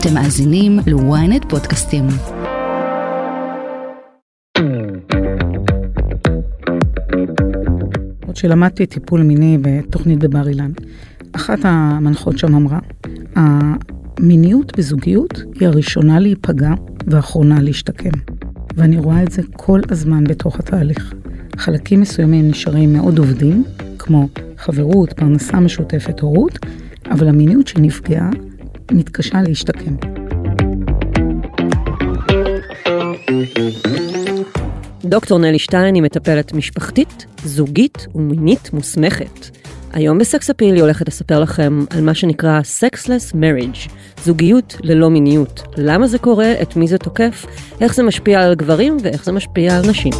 אתם מאזינים ל-ynet פודקאסטים. עוד שלמדתי טיפול מיני בתוכנית בבר אילן, אחת המנחות שם אמרה, המיניות בזוגיות היא הראשונה להיפגע והאחרונה להשתקם. ואני רואה את זה כל הזמן בתוך התהליך. חלקים מסוימים נשארים מאוד עובדים, כמו חברות, פרנסה משותפת, הורות, אבל המיניות שנפגעה מתקשה להשתקם. דוקטור נלי שטיין היא מטפלת משפחתית, זוגית ומינית מוסמכת. היום בסקס אפיל היא הולכת לספר לכם על מה שנקרא Sexless Marriage, זוגיות ללא מיניות. למה זה קורה, את מי זה תוקף, איך זה משפיע על גברים ואיך זה משפיע על נשים.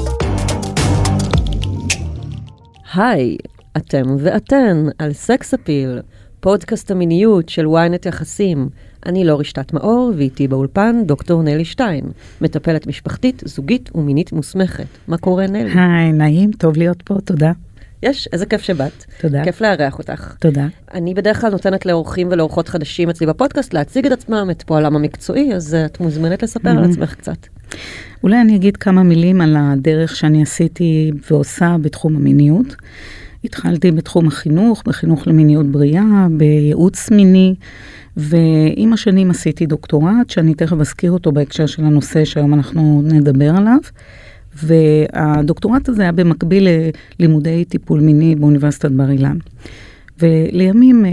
היי, אתם ואתן על סקס אפיל, פודקאסט המיניות של ynet יחסים. אני לא רשתת מאור, ואיתי באולפן דוקטור נלי שטיין, מטפלת משפחתית, זוגית ומינית מוסמכת. מה קורה נלי? היי, נעים, טוב להיות פה, תודה. יש, איזה כיף שבאת. תודה. כיף לארח אותך. תודה. אני בדרך כלל נותנת לאורחים ולאורחות חדשים אצלי בפודקאסט להציג את עצמם, את פועלם המקצועי, אז uh, את מוזמנת לספר על Mhm. עצמך קצת. אולי אני אגיד כמה מילים על הדרך שאני עשיתי ועושה בתחום המיניות. התחלתי בתחום החינוך, בחינוך למיניות בריאה, בייעוץ מיני, ועם השנים עשיתי דוקטורט, שאני תכף אזכיר אותו בהקשר של הנושא שהיום אנחנו נדבר עליו. והדוקטורט הזה היה במקביל ללימודי טיפול מיני באוניברסיטת בר אילן. ולימים אה,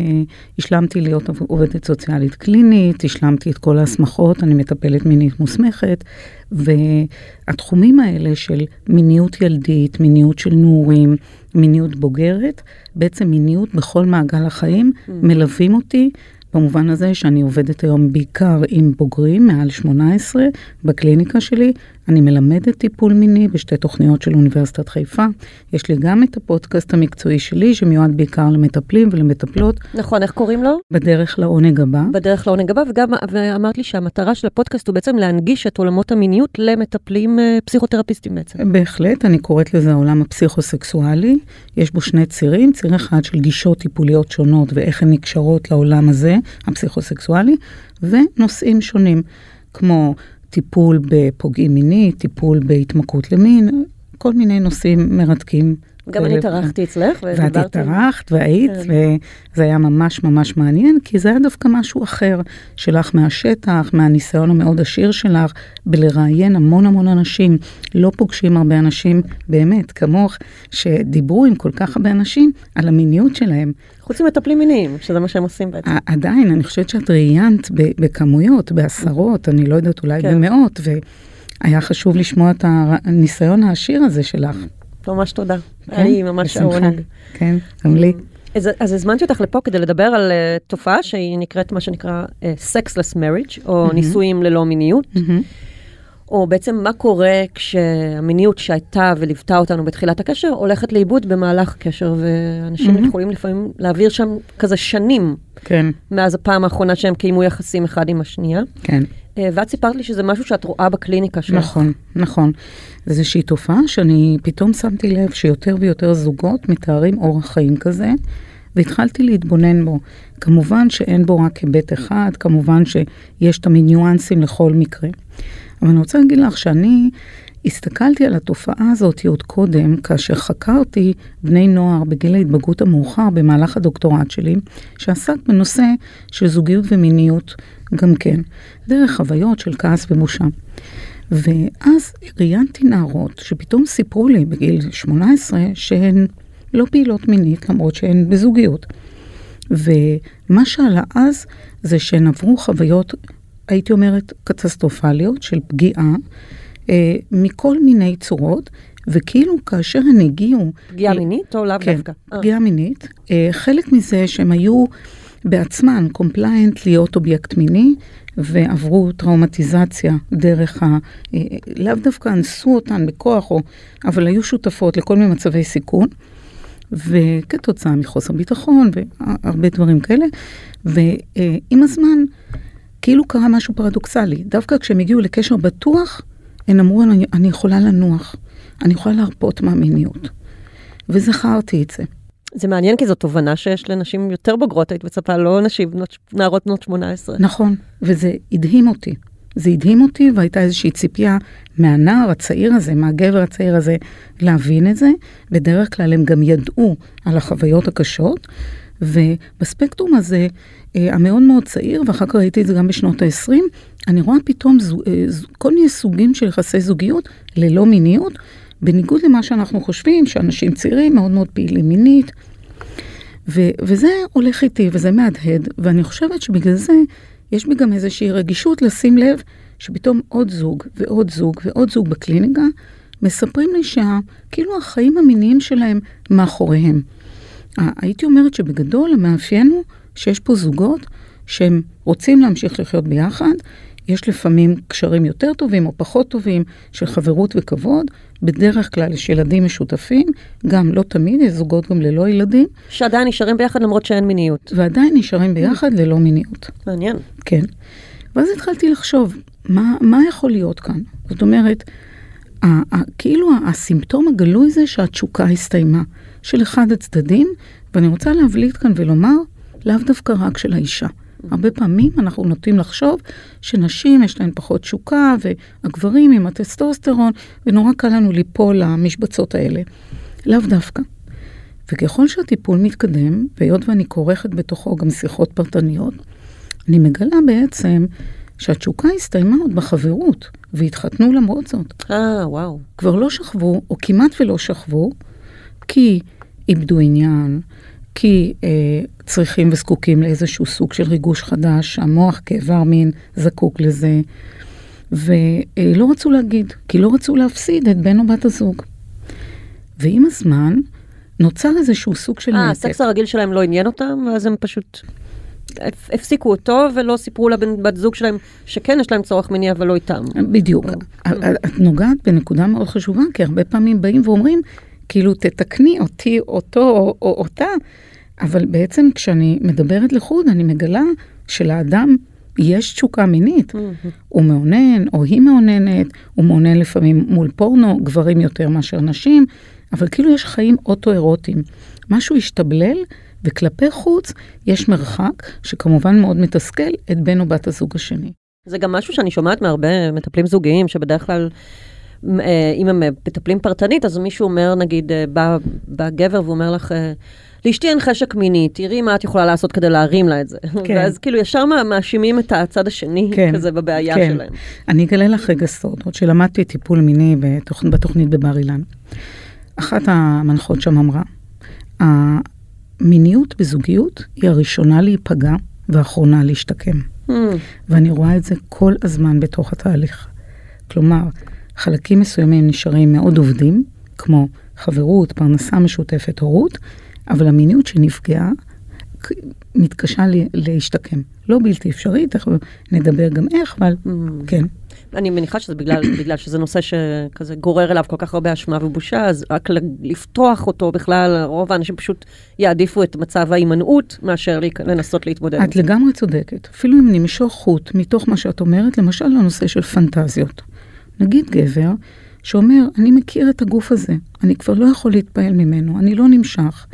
השלמתי להיות עובדת סוציאלית קלינית, השלמתי את כל ההסמכות, אני מטפלת מינית מוסמכת, והתחומים האלה של מיניות ילדית, מיניות של נעורים, מיניות בוגרת, בעצם מיניות בכל מעגל החיים, מלווים אותי במובן הזה שאני עובדת היום בעיקר עם בוגרים מעל 18 בקליניקה שלי. אני מלמדת טיפול מיני בשתי תוכניות של אוניברסיטת חיפה. יש לי גם את הפודקאסט המקצועי שלי שמיועד בעיקר למטפלים ולמטפלות נכון, איך קוראים לו? בדרך לעונג הבא. בדרך לעונג הבא, וגם ואמרת לי שהמטרה של הפודקאסט הוא בעצם להנגיש את עולמות המיניות למטפלים אה, פסיכותרפיסטים בעצם. בהחלט, אני קוראת לזה העולם הפסיכוסקסואלי. יש בו שני צירים, ציר אחד של גישות טיפוליות שונות ואיך הן נקשרות לעולם הזה, הפסיכוסקסואלי, ונושאים שונים, כמו טיפול בפוגעים מיני, טיפול בהתמכרות למין, כל מיני נושאים מרתקים. גם אני. התארחתי אצלך, ואת ודיברתי. התארחת והיית, כן. וזה היה ממש ממש מעניין, כי זה היה דווקא משהו אחר שלך מהשטח, מהניסיון המאוד עשיר שלך, בלראיין המון המון אנשים. לא פוגשים הרבה אנשים, באמת, כמוך, שדיברו עם כל כך הרבה אנשים על המיניות שלהם. חוץ ממטפלים מיניים, שזה מה שהם עושים בעצם. עדיין, אני חושבת שאת ראיינת בכמויות, בעשרות, אני לא יודעת, אולי כן. במאות, והיה חשוב לשמוע את הניסיון העשיר הזה שלך. ממש תודה. כן? היה לי ממש. העונג. כן, גם לי. אז, אז הזמנתי אותך לפה כדי לדבר על uh, תופעה שהיא נקראת מה שנקרא uh, Sexless Marriage, או מהמם. נישואים ללא מיניות, מהמם. או בעצם מה קורה כשהמיניות שהייתה וליוותה אותנו בתחילת הקשר הולכת לאיבוד במהלך הקשר, ואנשים מהמם. יכולים לפעמים להעביר שם כזה שנים כן, מאז הפעם האחרונה שהם קיימו יחסים אחד עם השנייה. כן. אה, ואת סיפרת לי שזה משהו שאת רואה בקליניקה שלך. נכון, נכון. זו איזושהי תופעה שאני פתאום שמתי לב שיותר ויותר זוגות מתארים אורח חיים כזה, והתחלתי להתבונן בו. כמובן שאין בו רק היבט אחד, כמובן שיש תמיד ניואנסים לכל מקרה. אבל אני רוצה להגיד לך שאני הסתכלתי על התופעה הזאת עוד קודם, כאשר חקרתי בני נוער בגיל ההתבגרות המאוחר במהלך הדוקטורט שלי, שעסק בנושא של זוגיות ומיניות גם כן, דרך חוויות של כעס ובושה. ואז ראיינתי נערות שפתאום סיפרו לי בגיל 18 שהן לא פעילות מינית למרות שהן בזוגיות. ומה שעלה אז זה שהן עברו חוויות, הייתי אומרת, קטסטרופליות של פגיעה אה, מכל מיני צורות, וכאילו כאשר הן הגיעו... פגיעה מינית או לאו כן, דווקא? אה. פגיעה מינית. אה, חלק מזה שהם היו בעצמן compliant להיות אובייקט מיני, ועברו טראומטיזציה דרך ה... אה, לאו דווקא אנסו אותן בכוח, או, אבל היו שותפות לכל מיני מצבי סיכון. וכתוצאה מחוסר ביטחון והרבה דברים כאלה. ועם הזמן, כאילו קרה משהו פרדוקסלי. דווקא כשהם הגיעו לקשר בטוח, הן אמרו, אני, אני יכולה לנוח, אני יכולה להרפות מהמיניות. וזכרתי את זה. זה מעניין כי זו תובנה שיש לנשים יותר בוגרות, היית מצפה, לא נשים, נערות בנות 18. נכון, וזה הדהים אותי. זה הדהים אותי והייתה איזושהי ציפייה מהנער הצעיר הזה, מהגבר הצעיר הזה, להבין את זה. בדרך כלל הם גם ידעו על החוויות הקשות, ובספקטרום הזה, אה, המאוד מאוד צעיר, ואחר כך ראיתי את זה גם בשנות ה-20, אני רואה פתאום זו, אה, כל מיני סוגים של יחסי זוגיות ללא מיניות, בניגוד למה שאנחנו חושבים, שאנשים צעירים מאוד מאוד פעילים מינית. ו- וזה הולך איתי וזה מהדהד, ואני חושבת שבגלל זה יש בי גם איזושהי רגישות לשים לב שפתאום עוד זוג ועוד זוג ועוד זוג בקליניקה מספרים לי שכאילו החיים המיניים שלהם מאחוריהם. הייתי אומרת שבגדול המאפיין הוא שיש פה זוגות שהם רוצים להמשיך לחיות ביחד, יש לפעמים קשרים יותר טובים או פחות טובים של חברות וכבוד. בדרך כלל יש ילדים משותפים, גם לא תמיד, יש זוגות גם ללא ילדים. שעדיין נשארים ביחד למרות שאין מיניות. ועדיין נשארים ביחד ללא מיניות. מעניין. כן. ואז התחלתי לחשוב, מה, מה יכול להיות כאן? זאת אומרת, ה, ה, כאילו הסימפטום הגלוי זה שהתשוקה הסתיימה, של אחד הצדדים, ואני רוצה להבליט כאן ולומר, לאו דווקא רק של האישה. הרבה פעמים אנחנו נוטים לחשוב שנשים יש להן פחות תשוקה, והגברים עם הטסטוסטרון, ונורא קל לנו ליפול למשבצות האלה. לאו דווקא. וככל שהטיפול מתקדם, והיות ואני כורכת בתוכו גם שיחות פרטניות, אני מגלה בעצם שהתשוקה הסתיימה עוד בחברות, והתחתנו למרות זאת. אה, וואו. כבר לא שכבו, או כמעט ולא שכבו, כי איבדו עניין, כי אה, צריכים וזקוקים לאיזשהו סוג של ריגוש חדש, המוח כאיבר מין זקוק לזה, ולא רצו להגיד, כי לא רצו להפסיד את בן או בת הזוג. ועם הזמן נוצר איזשהו סוג של. אה, הסקס הרגיל שלהם לא עניין אותם, ואז הם פשוט הפסיקו אותו ולא סיפרו לבן בת זוג שלהם שכן יש להם צורך מיני אבל לא איתם. בדיוק. את נוגעת בנקודה מאוד חשובה, כי הרבה פעמים באים ואומרים, כאילו תתקני אותי, אותו או, או אותה, אבל בעצם כשאני מדברת לחוד, אני מגלה שלאדם יש תשוקה מינית. Mm-hmm. הוא מאונן, או היא מאוננת, הוא מאונן לפעמים מול פורנו, גברים יותר מאשר נשים, אבל כאילו יש חיים אוטו-אירוטיים. משהו השתבלל, וכלפי חוץ יש מרחק, שכמובן מאוד מתסכל את בן או בת הזוג השני. זה גם משהו שאני שומעת מהרבה מטפלים זוגיים, שבדרך כלל... אה, אם הם מטפלים פרטנית, אז מישהו אומר, נגיד, אה, בא, בא גבר ואומר לך, אה, לאשתי אין חשק מיני, תראי מה את יכולה לעשות כדי להרים לה את זה. כן. ואז כאילו ישר מאשימים את הצד השני כן, כזה בבעיה כן. שלהם. אני אגלה לך רגע סוד, עוד שלמדתי טיפול מיני בתוכ... בתוכנית בבר אילן. אחת המנחות שם אמרה, המיניות בזוגיות היא הראשונה להיפגע והאחרונה להשתקם. Mm. ואני רואה את זה כל הזמן בתוך התהליך. כלומר, חלקים מסוימים נשארים מאוד עובדים, כמו חברות, פרנסה משותפת, הורות, אבל המיניות שנפגעה מתקשה להשתקם. לא בלתי אפשרי, תכף נדבר גם איך, אבל mm. כן. אני מניחה שזה בגלל, בגלל שזה נושא שכזה גורר אליו כל כך הרבה אשמה ובושה, אז רק לפתוח אותו בכלל, רוב האנשים פשוט יעדיפו את מצב ההימנעות מאשר לנסות להתמודד. את לגמרי צודקת. אפילו אם נמשוך חוט מתוך מה שאת אומרת, למשל לנושא של פנטזיות. נגיד גבר שאומר, אני מכיר את הגוף הזה, אני כבר לא יכול להתפעל ממנו, אני לא נמשך.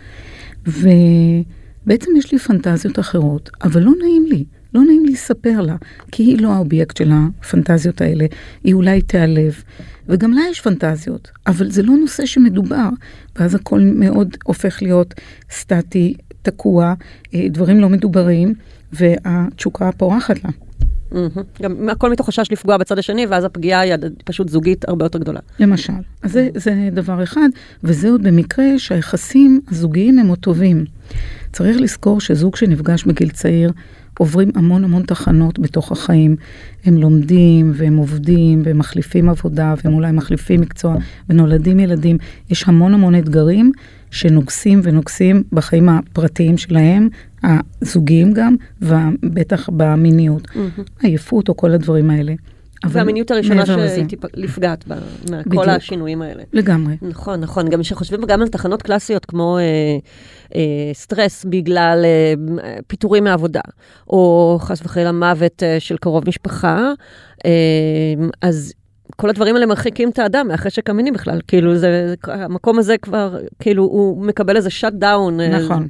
ובעצם יש לי פנטזיות אחרות, אבל לא נעים לי. לא נעים לי לספר לה, כי היא לא האובייקט של הפנטזיות האלה, היא אולי תיעלב. וגם לה יש פנטזיות, אבל זה לא נושא שמדובר, ואז הכל מאוד הופך להיות סטטי, תקוע, אה, דברים לא מדוברים, והתשוקה פורחת לה. גם הכל מתוך חשש לפגוע בצד השני, ואז הפגיעה היא פשוט זוגית הרבה יותר גדולה. למשל. אז זה, זה דבר אחד, וזה עוד במקרה שהיחסים הזוגיים הם עוד טובים. צריך לזכור שזוג שנפגש בגיל צעיר, עוברים המון המון תחנות בתוך החיים. הם לומדים והם עובדים והם מחליפים עבודה והם אולי מחליפים מקצוע ונולדים ילדים. יש המון המון אתגרים שנוגסים ונוגסים בחיים הפרטיים שלהם, הזוגיים גם, ובטח במיניות. Mm-hmm. עייפות או כל הדברים האלה. והמיניות הראשונה שהייתי נפגעת בה, מכל השינויים האלה. לגמרי. נכון, נכון. גם כשחושבים גם על תחנות קלאסיות כמו אה, אה, סטרס בגלל אה, פיטורים מעבודה, או חס וחלילה מוות אה, של קרוב משפחה, אה, אז כל הדברים האלה מרחיקים את האדם מהחשק המיני בכלל, כאילו זה, המקום הזה כבר, כאילו הוא מקבל איזה shutdown. נכון,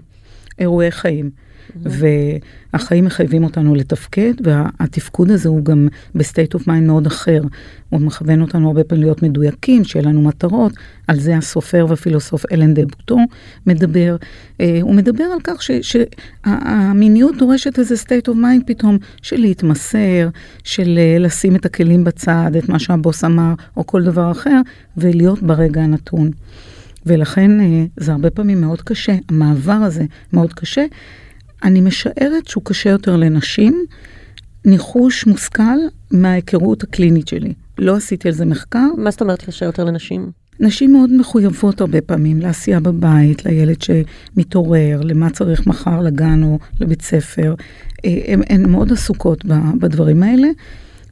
אירועי חיים. והחיים מחייבים אותנו לתפקד, והתפקוד הזה הוא גם ב state of mind מאוד אחר. הוא מכוון אותנו הרבה פעמים להיות מדויקים, שיהיה לנו מטרות. על זה הסופר והפילוסוף אלן דה בוטו מדבר. אה, הוא מדבר על כך שהמיניות דורשת איזה state of mind פתאום של להתמסר, של אה, לשים את הכלים בצד, את מה שהבוס אמר, או כל דבר אחר, ולהיות ברגע הנתון. ולכן אה, זה הרבה פעמים מאוד קשה, המעבר הזה מאוד קשה. אני משערת שהוא קשה יותר לנשים, ניחוש מושכל מההיכרות הקלינית שלי. לא עשיתי על זה מחקר. מה זאת אומרת קשה יותר לנשים? נשים מאוד מחויבות הרבה פעמים לעשייה בבית, לילד שמתעורר, למה צריך מחר לגן או לבית ספר. אה, הן מאוד עסוקות בדברים האלה,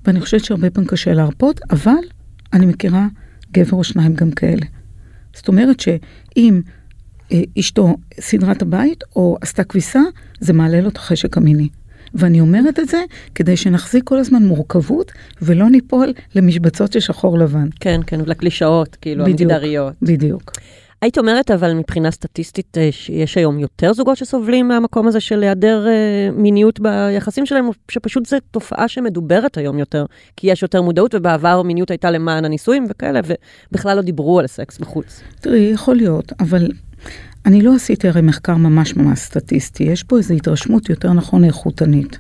ואני חושבת שהרבה פעמים קשה להרפות, אבל אני מכירה גבר או שניים גם כאלה. זאת אומרת שאם אה, אשתו סידרה את הבית או עשתה כביסה, זה מעלה לו את החשק המיני. ואני אומרת את זה כדי שנחזיק כל הזמן מורכבות ולא ניפול למשבצות של שחור לבן. כן, כן, לקלישאות, כאילו, המגדריות. בדיוק. היית אומרת, אבל מבחינה סטטיסטית, אה, שיש היום יותר זוגות שסובלים מהמקום הזה של היעדר אה, מיניות ביחסים שלהם, או שפשוט זו תופעה שמדוברת היום יותר, כי יש יותר מודעות, ובעבר מיניות הייתה למען הנישואים וכאלה, ובכלל לא דיברו על הסקס בחוץ. תראי, יכול להיות, אבל אני לא עשיתי הרי מחקר ממש ממש סטטיסטי, יש פה איזו התרשמות יותר נכון איכותנית.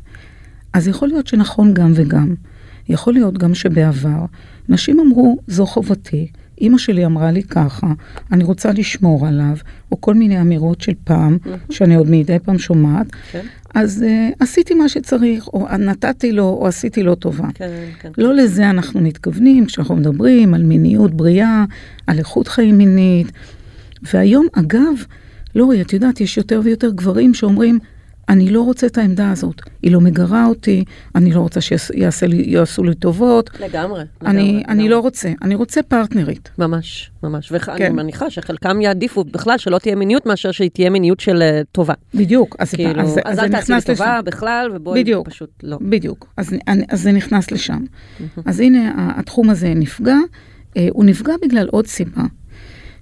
אז יכול להיות שנכון גם וגם. יכול להיות גם שבעבר נשים אמרו, זו חובתי, אימא שלי אמרה לי ככה, אני רוצה לשמור עליו, או כל מיני אמירות של פעם, שאני עוד מדי פעם שומעת, כן. אז uh, עשיתי מה שצריך, או נתתי לו, או עשיתי לו טובה. כן, כן. לא לזה אנחנו מתכוונים כשאנחנו מדברים על מיניות בריאה, על איכות חיים מינית. והיום, אגב, לא, את יודעת, יש יותר ויותר גברים שאומרים, אני לא רוצה את העמדה הזאת, היא לא מגרה אותי, אני לא רוצה שיעשו לי טובות. לגמרי, אני, לגמרי. אני לגמרי. לא רוצה, אני רוצה פרטנרית. ממש, ממש. ואני כן. מניחה שחלקם יעדיפו בכלל שלא תהיה מיניות מאשר שהיא תהיה מיניות של uh, טובה. בדיוק. אז, כאילו, אז, אז, אז אל תעשי לי טובה בכלל, ובואי בדיוק, פשוט לא. בדיוק, אז, אז זה נכנס לשם. אז הנה, התחום הזה נפגע, אה, הוא נפגע בגלל עוד סיבה.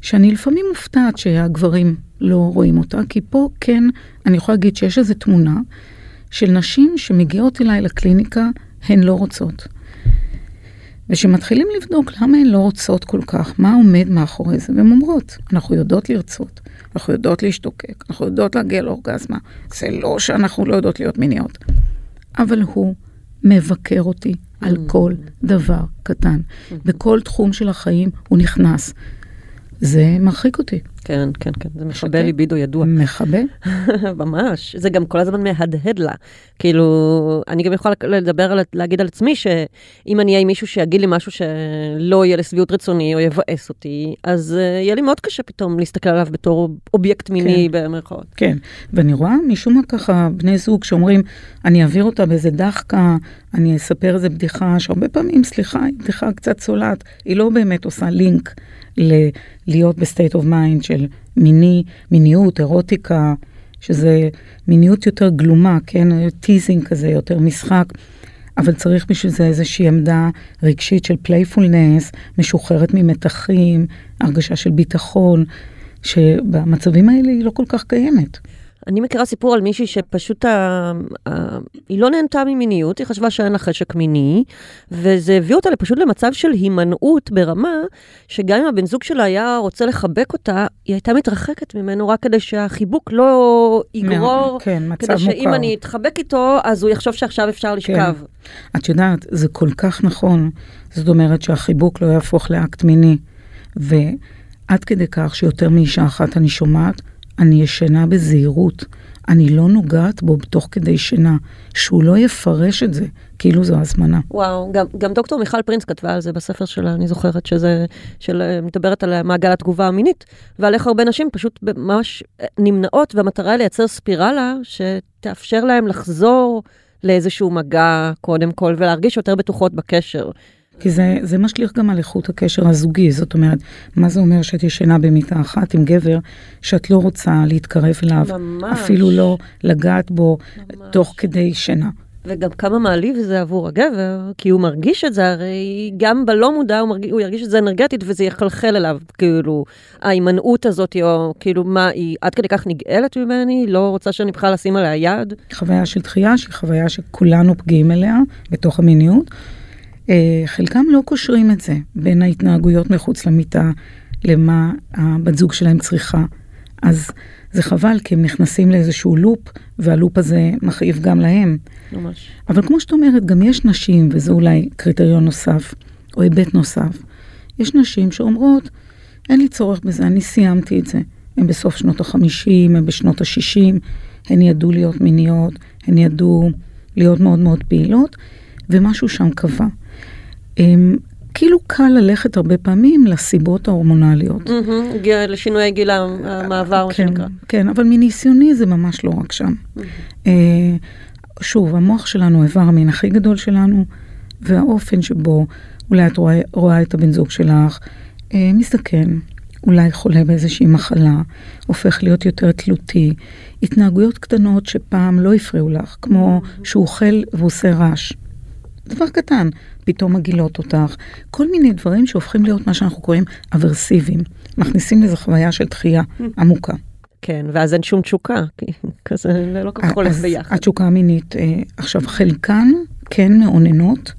שאני לפעמים מופתעת שהגברים לא רואים אותה, כי פה כן, אני יכולה להגיד שיש איזו תמונה של נשים שמגיעות אליי לקליניקה, הן לא רוצות. ושמתחילים לבדוק למה הן לא רוצות כל כך, מה עומד מאחורי זה, והן אומרות, אנחנו יודעות לרצות, אנחנו יודעות להשתוקק, אנחנו יודעות להגיע לאורגזמה, זה לא שאנחנו לא יודעות להיות מיניות. אבל הוא מבקר אותי על mm. כל דבר קטן. Mm. בכל תחום של החיים הוא נכנס. זה מרחיק אותי. כן, כן, כן, זה מכבה ליבידו ידוע. מכבה? ממש, זה גם כל הזמן מהדהד לה. כאילו, אני גם יכולה לדבר, על, להגיד על עצמי, שאם אני אהיה עם מישהו שיגיד לי משהו שלא יהיה לשביעות רצוני או יבאס אותי, אז uh, יהיה לי מאוד קשה פתאום להסתכל עליו בתור אובייקט מיני כן, במרכאות. כן, ואני רואה משום מה ככה בני זוג שאומרים, אני אעביר אותה באיזה דחקה, אני אספר איזה בדיחה, שהרבה פעמים, סליחה, היא בדיחה קצת צולעת, היא לא באמת עושה לינק. ל- להיות ב state of mind של מיני, מיניות, אירוטיקה, שזה מיניות יותר גלומה, כן, teasing כזה, יותר משחק, אבל צריך בשביל זה איזושהי עמדה רגשית של playfulness, משוחררת ממתחים, הרגשה של ביטחון, שבמצבים האלה היא לא כל כך קיימת. אני מכירה סיפור על מישהי שפשוט, ה... ה... היא לא נהנתה ממיניות, היא חשבה שאין לה חשק מיני, וזה הביא אותה פשוט למצב של הימנעות ברמה, שגם אם הבן זוג שלה היה רוצה לחבק אותה, היא הייתה מתרחקת ממנו רק כדי שהחיבוק לא יגרור, כן, מצב כדי שאם מוכר. אני אתחבק איתו, אז הוא יחשוב שעכשיו אפשר לשכב. כן. את יודעת, זה כל כך נכון. זאת אומרת שהחיבוק לא יהפוך לאקט מיני. ועד כדי כך שיותר מאישה אחת אני שומעת, אני ישנה בזהירות. אני לא נוגעת בו תוך כדי שינה, שהוא לא יפרש את זה כאילו זו הזמנה. וואו, גם, גם דוקטור מיכל פרינס כתבה על זה בספר שלה, אני זוכרת שזה, של, מדברת על מעגל התגובה המינית, ועל איך הרבה נשים פשוט ממש נמנעות, והמטרה היא לייצר ספירלה שתאפשר להם לחזור לאיזשהו מגע קודם כל, ולהרגיש יותר בטוחות בקשר. כי זה, זה משליך גם על איכות הקשר הזוגי, זאת אומרת, מה זה אומר שאת ישנה במיטה אחת עם גבר שאת לא רוצה להתקרב אליו, ממש. אפילו לא לגעת בו ממש. תוך כדי שינה. וגם כמה מעליב זה עבור הגבר, כי הוא מרגיש את זה, הרי גם בלא מודע הוא, מרגיש, הוא ירגיש את זה אנרגטית וזה יחלחל אליו, כאילו, ההימנעות הזאת, או כאילו, מה, היא עד כדי כך נגאלת ממני, לא רוצה שאני בכלל אשים עליה יד? חוויה של דחייה, שהיא חוויה שכולנו פגיעים אליה בתוך המיניות. אה, חלקם לא קושרים את זה בין ההתנהגויות מחוץ למיטה למה הבת זוג שלהם צריכה. אז זה חבל, כי הם נכנסים לאיזשהו לופ, והלופ הזה מכאיב גם להם. ממש. אבל כמו שאת אומרת, גם יש נשים, וזה אולי קריטריון נוסף, או היבט נוסף, יש נשים שאומרות, אין לי צורך בזה, אני סיימתי את זה. הן בסוף שנות החמישים, הן בשנות השישים, הן ידעו להיות מיניות, הן ידעו להיות מאוד מאוד פעילות, ומשהו שם קבע. כאילו קל ללכת הרבה פעמים לסיבות ההורמונליות. הגיע לשינויי גיל המעבר, מה כן, שנקרא. כן, אבל מניסיוני זה ממש לא רק שם. אה, שוב, המוח שלנו, איבר המין הכי גדול שלנו, והאופן שבו אולי את רואה, רואה את הבן זוג שלך, אה, מזדקן, אולי חולה באיזושהי מחלה, הופך להיות יותר תלותי, התנהגויות קטנות שפעם לא הפריעו לך, כמו שהוא אוכל ועושה רעש. דבר קטן, פתאום מגעילות אותך, כל מיני דברים שהופכים להיות מה שאנחנו קוראים אברסיביים, מכניסים לזה חוויה של דחייה עמוקה. כן, ואז אין שום תשוקה, כי כזה זה לא כל כך הולך ביחד. התשוקה המינית, אה, עכשיו חלקן כן מאוננות,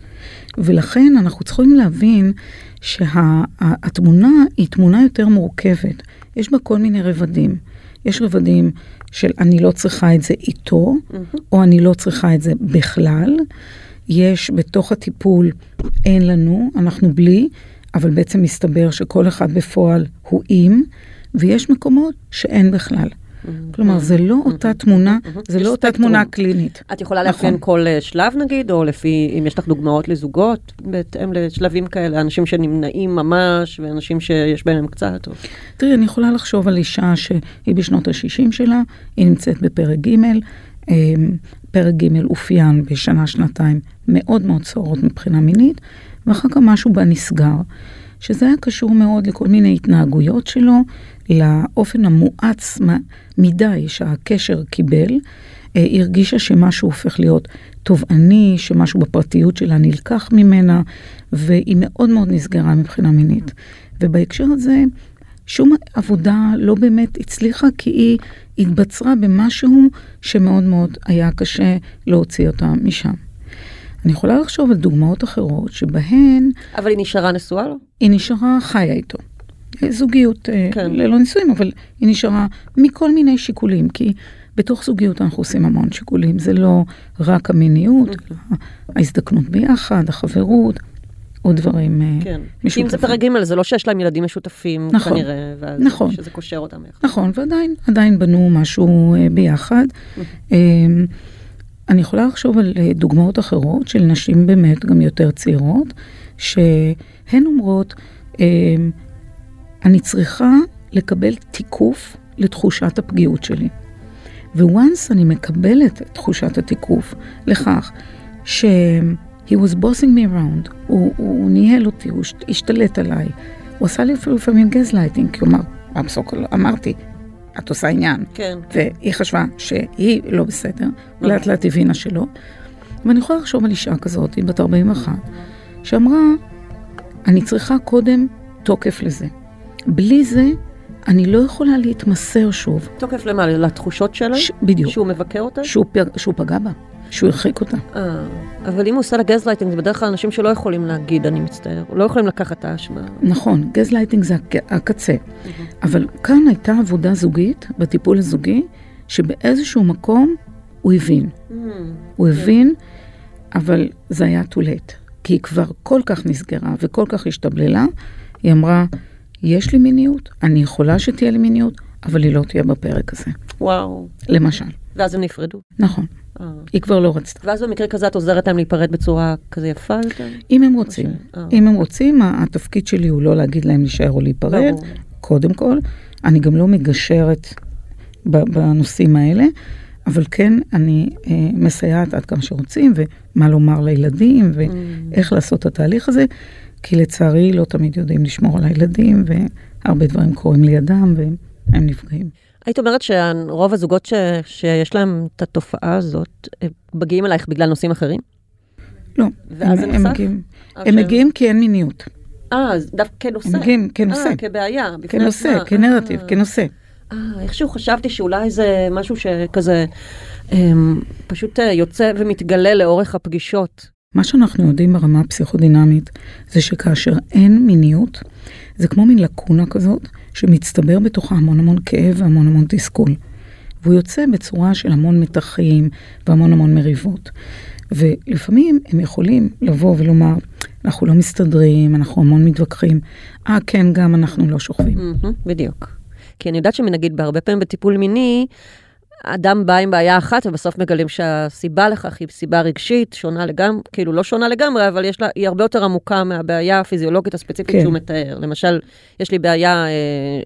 ולכן אנחנו צריכים להבין שהתמונה היא תמונה יותר מורכבת. יש בה כל מיני רבדים. יש רבדים של אני לא צריכה את זה איתו, או אני לא צריכה את זה בכלל. יש בתוך הטיפול, אין לנו, אנחנו בלי, אבל בעצם מסתבר שכל אחד בפועל הוא עם, ויש מקומות שאין בכלל. כלומר, זה לא אותה תמונה, זה יש לא אותה. תמונה קלינית. את יכולה לאפיין נכון. כל אה, שלב נגיד, או לפי, אם יש לך דוגמאות לזוגות, בהתאם לשלבים כאלה, אנשים שנמנעים ממש, ואנשים שיש ביניהם קצת, או... תראי, אני יכולה לחשוב על אישה שהיא בשנות ה-60 שלה, היא נמצאת בפרק ג', פרק ג' אופיין בשנה, שנתיים מאוד מאוד סוערות מבחינה מינית, ואחר כך משהו בה נסגר, שזה היה קשור מאוד לכל מיני התנהגויות שלו, לאופן המואץ מדי שהקשר קיבל. אה, היא הרגישה שמשהו הופך להיות תובעני, שמשהו בפרטיות שלה נלקח ממנה, והיא מאוד מאוד נסגרה מבחינה מינית. ובהקשר הזה, שום עבודה לא באמת הצליחה, כי היא התבצרה במשהו שמאוד מאוד היה קשה להוציא אותה משם. אני יכולה לחשוב על דוגמאות אחרות שבהן אבל היא נשארה נשואה לו? היא נשארה חיה איתו. זוגיות אה, כן. ללא נישואים, אבל היא נשארה מכל מיני שיקולים, כי בתוך זוגיות אנחנו עושים המון שיקולים, זה לא רק המיניות, ההזדקנות ביחד, החברות, עוד דברים אה, כן. כי אם זה משותפים. פרק ג' זה לא שיש להם ילדים משותפים, נכון. כנראה, ואז נכון. שזה קושר אותם יחד. נכון, ועדיין עדיין בנו משהו אה, ביחד. אה, אני יכולה לחשוב על אה, דוגמאות אחרות של נשים באמת גם יותר צעירות, שהן אומרות, אה, אני צריכה לקבל תיקוף לתחושת הפגיעות שלי. once אני מקבלת את תחושת התיקוף לכך ש... he was bossing me around, הוא, הוא ניהל אותי, הוא השת- השתלט עליי. הוא עשה לי אפילו לפעמים גזלייטינג, כי הוא אמר, I'm so cool, אמרתי, את עושה עניין. כן. והיא חשבה שהיא לא בסדר, לאט לאט הבינה שלא. ואני יכולה לחשוב על אישה כזאת, היא בת 41, שאמרה, אני צריכה קודם תוקף לזה. בלי זה, אני לא יכולה להתמסר שוב. תוקף למה? לתחושות שלה? ש- בדיוק. שהוא מבקר אותה? שהוא, פג, שהוא פגע בה, שהוא הרחיק אותה. אה, אבל אם הוא עושה לה גזלייטינג, זה בדרך כלל אנשים שלא יכולים להגיד, אני מצטער, לא יכולים לקחת את האשמה. נכון, גזלייטינג זה הק- הקצה. אבל כאן הייתה עבודה זוגית, בטיפול הזוגי, שבאיזשהו מקום הוא הבין. הוא הבין, אבל זה היה too late. כי היא כבר כל כך נסגרה וכל כך השתבללה, היא אמרה, יש לי מיניות, אני יכולה שתהיה לי מיניות, אבל היא לא תהיה בפרק הזה. וואו. למשל. ואז הם נפרדו. נכון. היא כבר לא רצתה. ואז במקרה כזה את עוזרת להם להיפרד בצורה כזה יפה יותר? אם הם רוצים, אה. אם הם רוצים, ה- התפקיד שלי הוא לא להגיד להם להישאר או להיפרד. קודם כל. אני גם לא מגשרת בנושאים האלה, אבל כן, אני אה, מסייעת עד כמה שרוצים, ומה לומר לילדים, ואיך לעשות את התהליך הזה, כי לצערי לא תמיד יודעים לשמור על הילדים, והרבה דברים קורים לידם, והם נפגעים. היית אומרת שרוב הזוגות ש... שיש להם את התופעה הזאת, הם מגיעים אלייך בגלל נושאים אחרים? לא, ואז הם, הם? מגיעים, או הם שהם- מגיעים כי אין מיניות. אה, אז דווקא כנושא. הם מגיעים כנושא, אה, כבעיה. כנושא, עצמה. כנרטיב, אה. כנושא. אה, איכשהו חשבתי שאולי זה משהו שכזה אמ, פשוט אה, יוצא ומתגלה לאורך הפגישות. מה שאנחנו יודעים ברמה הפסיכודינמית זה שכאשר אין מיניות, זה כמו מין לקונה כזאת שמצטבר בתוכה המון המון כאב והמון המון תסכול. והוא יוצא בצורה של המון מתחים והמון המון מריבות. ולפעמים הם יכולים לבוא ולומר, אנחנו לא מסתדרים, אנחנו המון מתווכחים. אה, כן, גם אנחנו לא שוכבים. מהמם, בדיוק. כי אני יודעת שנגיד בהרבה פעמים בטיפול מיני, אדם בא עם בעיה אחת ובסוף מגלים שהסיבה לכך היא סיבה רגשית, שונה לגמרי, כאילו לא שונה לגמרי, אבל יש לה, היא הרבה יותר עמוקה מהבעיה הפיזיולוגית הספציפית כן. שהוא מתאר. למשל, יש לי בעיה אה,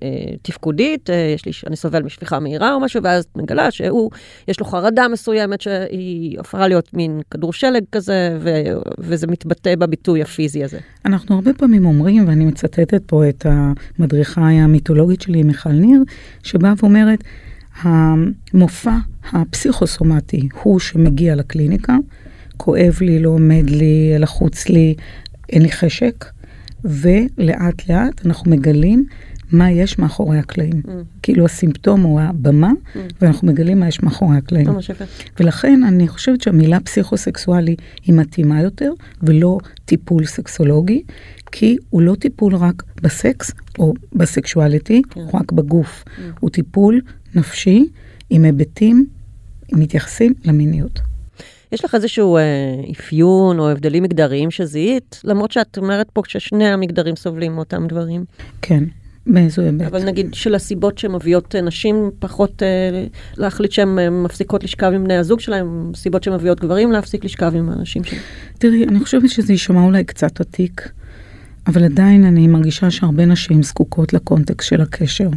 אה, תפקודית, אה, יש לי, אני סובל משפיכה מהירה או משהו, ואז מגלה שהוא, יש לו חרדה מסוימת שהיא הפכה להיות מין כדור שלג כזה, ו, וזה מתבטא בביטוי הפיזי הזה. אנחנו הרבה פעמים אומרים, ואני מצטטת פה את המדריכה המיתולוגית שלי, מיכל ניר, שבאה ואומרת, המופע הפסיכוסומטי הוא שמגיע לקליניקה, כואב לי, לא עומד לי, לחוץ לי, אין לי חשק, ולאט לאט אנחנו מגלים מה יש מאחורי הקלעים. Mm. כאילו הסימפטום הוא הבמה, Mm. ואנחנו מגלים מה יש מאחורי הקלעים. ממש יפה. ולכן אני חושבת שהמילה פסיכוסקסואלי היא מתאימה יותר, ולא טיפול סקסולוגי, כי הוא לא טיפול רק בסקס או בסקשואליטי, כן. הוא רק בגוף. הוא טיפול נפשי עם היבטים מתייחסים למיניות. יש לך איזשהו אה, אפיון או הבדלים מגדריים שזיהית, למרות שאת אומרת פה ששני המגדרים סובלים מאותם דברים. כן, באיזו היבט. אבל נגיד של הסיבות שמביאות אה, נשים פחות אה, להחליט שהן אה, מפסיקות לשכב עם בני הזוג שלהם, סיבות שמביאות גברים להפסיק לשכב עם האנשים שלהם. תראי, אני חושבת שזה יישמע אולי קצת עתיק, אבל עדיין אני מרגישה שהרבה נשים זקוקות לקונטקסט של הקשר,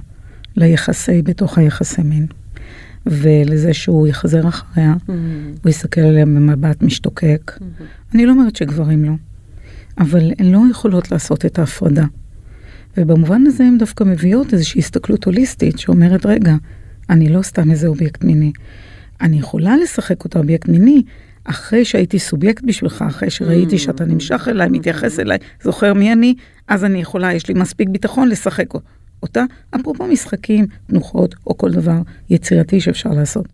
ליחסי בתוך היחסי מין, ולזה שהוא יחזר אחריה, הוא יסתכל עליה במבט משתוקק. אני לא אומרת שגברים לא, אבל הן לא יכולות לעשות את ההפרדה. ובמובן הזה הן דווקא מביאות איזושהי הסתכלות הוליסטית שאומרת, רגע, אני לא סתם איזה אובייקט מיני. אני יכולה לשחק אותו אובייקט מיני אחרי שהייתי סובייקט בשבילך, אחרי שראיתי שאתה נמשך אליי, מתייחס אליי, זוכר מי אני, אז אני יכולה, יש לי מספיק ביטחון לשחק אותה. אפרופו משחקים, תנוחות או כל דבר יצירתי שאפשר לעשות.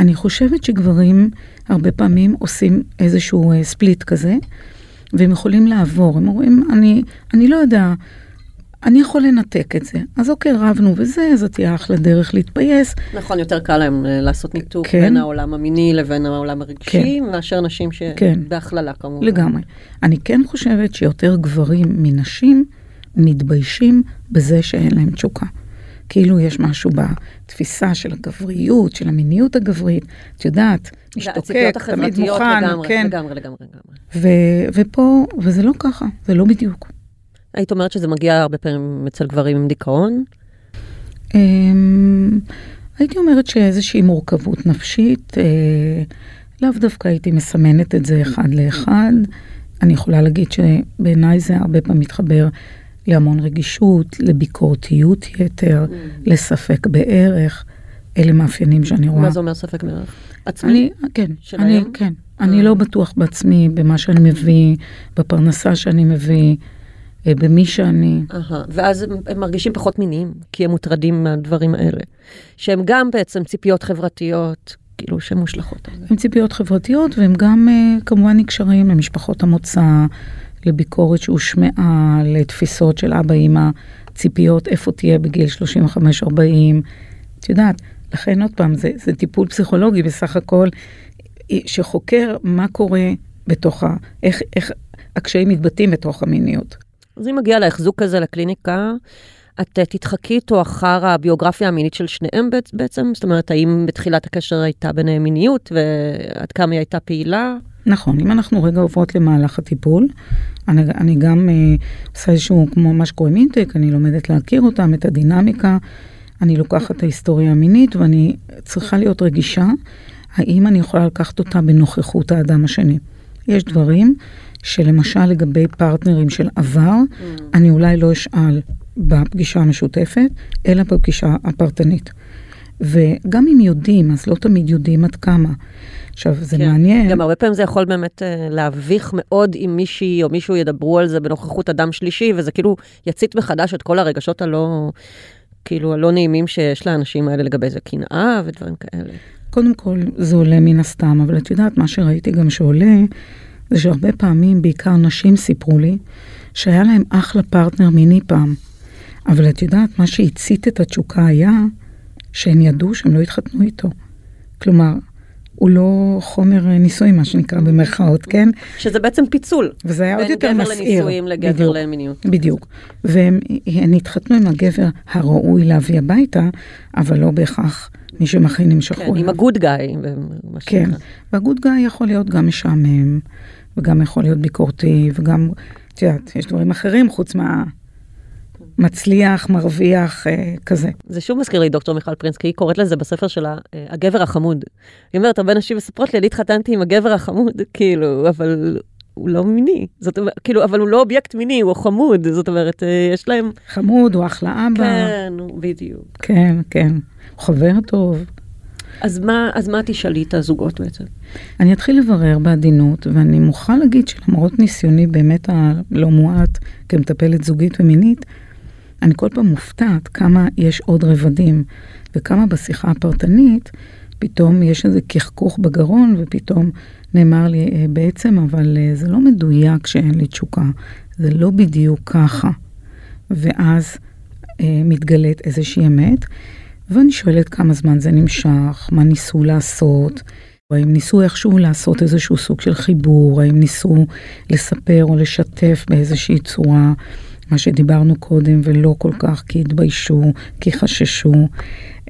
אני חושבת שגברים הרבה פעמים עושים איזשהו אה, ספליט כזה, והם יכולים לעבור. הם אומרים, אני, אני לא יודע, אני יכול לנתק את זה. אז אוקיי, רבנו וזה, זאת תהיה אחלה דרך להתפייס. נכון, יותר קל להם אה, לעשות ניתוק כן. בין העולם המיני לבין העולם הרגשי, כן. מאשר נשים כן. שבהכללה כמובן. לגמרי. אני כן חושבת שיותר גברים מנשים מתביישים בזה שאין להם תשוקה. כאילו יש משהו בתפיסה של הגבריות, של המיניות הגברית, את יודעת, משתוקק, תמיד החברתיות מוכן, לגמרי, כן. לגמרי, לגמרי, לגמרי. ו- ופה, וזה לא ככה, זה לא בדיוק. היית אומרת שזה מגיע הרבה פעמים אצל גברים עם דיכאון? אמ, הייתי אומרת שאיזושהי מורכבות נפשית, אה, לאו דווקא הייתי מסמנת את זה אחד לאחד. אני יכולה להגיד שבעיניי זה הרבה פעמים מתחבר להמון רגישות, לביקורתיות יתר, לספק בערך. אלה מאפיינים שאני רואה. מה זה אומר ספק בערך? עצמי? אני, כן, שלהם? אני, כן. אני אה. לא בטוח בעצמי, במה שאני מביא, בפרנסה שאני מביא, אה, במי שאני. אהה, ואז הם, הם מרגישים פחות מיניים, כי הם מוטרדים מהדברים האלה. שהם גם בעצם ציפיות חברתיות, כאילו, שמושלכות על זה. הם ציפיות חברתיות, והם גם אה, כמובן נקשרים למשפחות המוצא, לביקורת שהושמעה, לתפיסות של אבא, אמא, ציפיות איפה תהיה בגיל 35-40. את יודעת, לכן עוד פעם, זה, זה טיפול פסיכולוגי בסך הכל, אה, שחוקר מה קורה בתוך ה... איך, איך הקשיים מתבטאים בתוך המיניות. אז אם מגיע להחזוק כזה לקליניקה, את אה, תתחקי איתו אחר הביוגרפיה המינית של שניהם בעצ- בעצם? זאת אומרת, האם בתחילת הקשר הייתה ביניהם מיניות, ועד כמה היא הייתה פעילה? נכון, אם אנחנו רגע עוברות למהלך הטיפול, אני, אני גם אה, עושה איזשהו, כמו מה שקורה מינטק, אני לומדת להכיר אותם, את הדינמיקה, אני לוקחת את ההיסטוריה המינית ואני צריכה להיות רגישה, האם אני יכולה לקחת אותה בנוכחות האדם השני. יש דברים שלמשל לגבי פרטנרים של עבר, אני אולי לא אשאל בפגישה המשותפת, אלא בפגישה הפרטנית. וגם אם יודעים, אז לא תמיד יודעים עד כמה. עכשיו, זה כן. מעניין. גם הרבה פעמים זה יכול באמת אה, להביך מאוד אם מישהי או מישהו ידברו על זה בנוכחות אדם שלישי, וזה כאילו יצית מחדש את כל הרגשות הלא, כאילו, הלא נעימים שיש לאנשים האלה לגבי זה, קנאה ודברים כאלה. קודם כל, זה עולה מן הסתם, אבל את יודעת, מה שראיתי גם שעולה, זה שהרבה פעמים, בעיקר נשים סיפרו לי, שהיה להם אחלה פרטנר מיני פעם. אבל את יודעת, מה שהצית את התשוקה היה שהן ידעו שהם לא התחתנו איתו. כלומר, הוא לא חומר אה, ניסוי, מה שנקרא במרכאות, כן? שזה בעצם פיצול. וזה היה עוד יותר בין מסעיר. גבר לנישואים לגבר בדיוק. למיניות. בדיוק. והם התחתנו עם הגבר הראוי להביא הביתה, אבל לא בהכרח מי שמכין נמשכו כן, עם הגוד גאי. כן. והגוד גאי יכול להיות גם משעמם, וגם יכול להיות ביקורתי, וגם, את יודעת, יש דברים אחרים חוץ מה... מצליח, מרוויח, אה, כזה. זה שוב מזכיר לי דוקטור מיכל פרינסקי, היא קוראת לזה בספר שלה, אה, הגבר החמוד. היא אומרת, הרבה נשים מספרות לי, אני התחתנתי עם הגבר החמוד, כאילו, אבל הוא לא מיני. זאת אומרת, כאילו, אבל הוא לא אובייקט מיני, הוא חמוד. זאת אומרת, אה, יש להם... חמוד, הוא אחלה אבא. כן, בדיוק. כן, כן. חבר טוב. אז מה, אז מה תשאלי את הזוגות בעצם? אני אתחיל לברר בעדינות, ואני מוכרחה להגיד שלמרות ניסיוני באמת הלא מועט כמטפלת זוגית ומינית, אני כל פעם מופתעת כמה יש עוד רבדים, וכמה בשיחה הפרטנית פתאום יש איזה קחקוך בגרון, ופתאום נאמר לי, "אה, בעצם, אבל אה, זה לא מדויק שאין לי תשוקה, זה לא בדיוק ככה. ואז אה, מתגלית איזושהי אמת, ואני שואלת כמה זמן זה נמשך, מה ניסו לעשות, האם ניסו איכשהו לעשות איזשהו סוג של חיבור, האם ניסו לספר או לשתף באיזושהי צורה, מה שדיברנו קודם, ולא כל כך כי התביישו, כי חששו.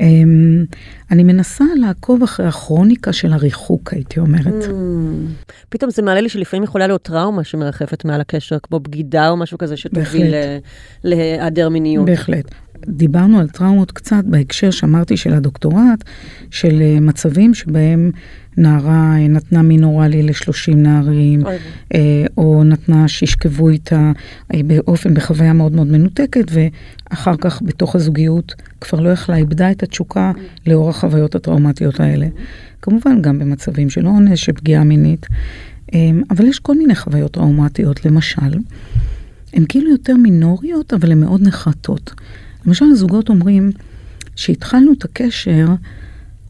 אמ, אני מנסה לעקוב אחרי הכרוניקה של הריחוק, הייתי אומרת. Mm. פתאום זה מעלה לי שלפעמים יכולה להיות טראומה שמרחפת מעל הקשר, כמו בגידה או משהו כזה שתוביל להיעדר מיניות. בהחלט. דיברנו על טראומות קצת בהקשר שאמרתי של הדוקטורט, של אה, מצבים שבהם נערה אה, נתנה מין אוראלי ל-30 נערים, אוי. אה, או נתנה שישכבו איתה אה, באופן, בחוויה מאוד מאוד מנותקת, ואחר כך בתוך הזוגיות כבר לא יכלה, איבדה את התשוקה לאור החוויות הטראומטיות האלה. כמובן גם במצבים של אונס, של פגיעה מינית, אבל יש כל מיני חוויות טראומטיות, למשל, הן כאילו יותר מינוריות, אבל הן מאוד נחרטות. למשל, הזוגות אומרים שהתחלנו את הקשר,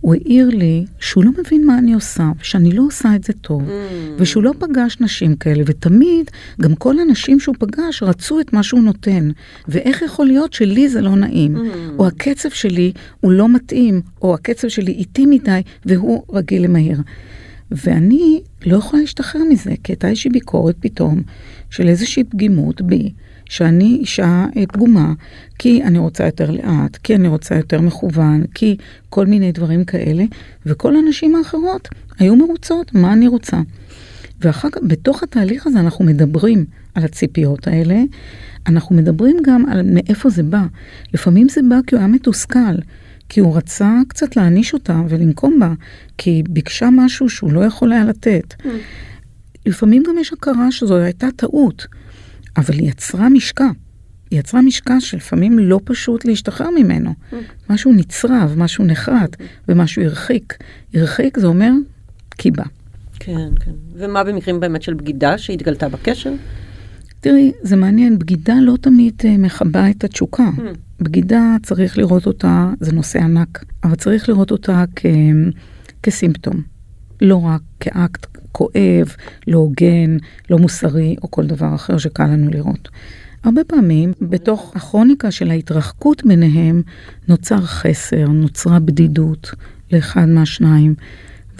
הוא העיר לי שהוא לא מבין מה אני עושה, שאני לא עושה את זה טוב, Mm. ושהוא לא פגש נשים כאלה, ותמיד גם כל הנשים שהוא פגש רצו את מה שהוא נותן, ואיך יכול להיות שלי זה לא נעים, Mm. או הקצב שלי הוא לא מתאים, או הקצב שלי איטי מדי, והוא רגיל למהיר. ואני לא יכולה להשתחרר מזה, כי הייתה איזושהי ביקורת פתאום של איזושהי פגימות בי, שאני אישה אה, פגומה, כי אני רוצה יותר לאט, כי אני רוצה יותר מכוון, כי כל מיני דברים כאלה, וכל הנשים האחרות היו מרוצות, מה אני רוצה. ואחר כך, בתוך התהליך הזה אנחנו מדברים על הציפיות האלה, אנחנו מדברים גם על מאיפה זה בא. לפעמים זה בא כי הוא היה מתוסכל, כי הוא רצה קצת להעניש אותה ולנקום בה, כי היא ביקשה משהו שהוא לא יכול היה לתת. לפעמים גם יש הכרה שזו הייתה טעות, אבל היא יצרה משקע. היא יצרה משקע שלפעמים לא פשוט להשתחרר ממנו. משהו נצרב, משהו נחרט, ומשהו הרחיק. הרחיק זה אומר קיבה. כן, כן. ומה במקרים באמת של בגידה שהתגלתה בקשר? תראי, זה מעניין, בגידה לא תמיד אה, מכבה את התשוקה. בגידה, צריך לראות אותה, זה נושא ענק, אבל צריך לראות אותה כ, כסימפטום, לא רק כאקט כואב, לא הוגן, לא מוסרי, או כל דבר אחר שקל לנו לראות. הרבה פעמים, בתוך הכרוניקה של ההתרחקות ביניהם, נוצר חסר, נוצרה בדידות לאחד מהשניים.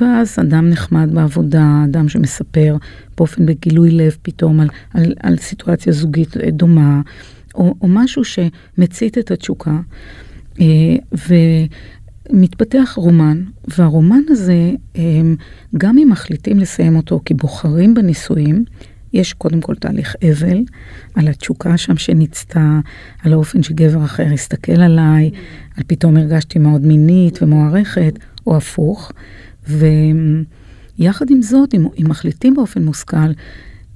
ואז אדם נחמד בעבודה, אדם שמספר באופן בגילוי לב פתאום על, על, על סיטואציה זוגית דומה, או, או משהו שמצית את התשוקה, אה, ומתפתח רומן, והרומן הזה, אה, גם אם מחליטים לסיים אותו כי בוחרים בנישואים, יש קודם כל תהליך אבל, על התשוקה שם שניצתה, על האופן שגבר אחר הסתכל עליי, על פתאום הרגשתי מאוד מינית ומוערכת, או הפוך. ויחד עם זאת, אם, אם מחליטים באופן מושכל,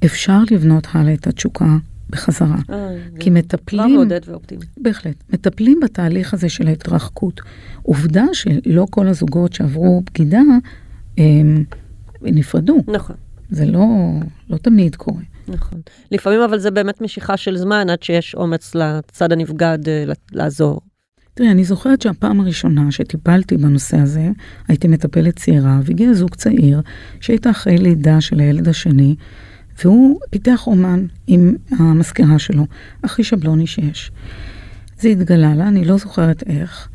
אפשר לבנות הלאה את התשוקה בחזרה. אה, כי מטפלים... כבר מעודד ואופטימי. בהחלט. מטפלים בתהליך הזה של ההתרחקות. עובדה שלא כל הזוגות שעברו בגידה, הם נפרדו. נכון. זה לא, לא תמיד קורה. נכון. לפעמים אבל זה באמת משיכה של זמן עד שיש אומץ לצד הנבגד אה, לעזור. תראי, אני זוכרת שהפעם הראשונה שטיפלתי בנושא הזה, הייתי מטפלת צעירה, והגיע זוג צעיר שהייתה אחרי לידה של הילד השני, והוא פיתח אומן עם המזכירה שלו, הכי שבלוני שיש. זה התגלה לה, אני לא זוכרת איך,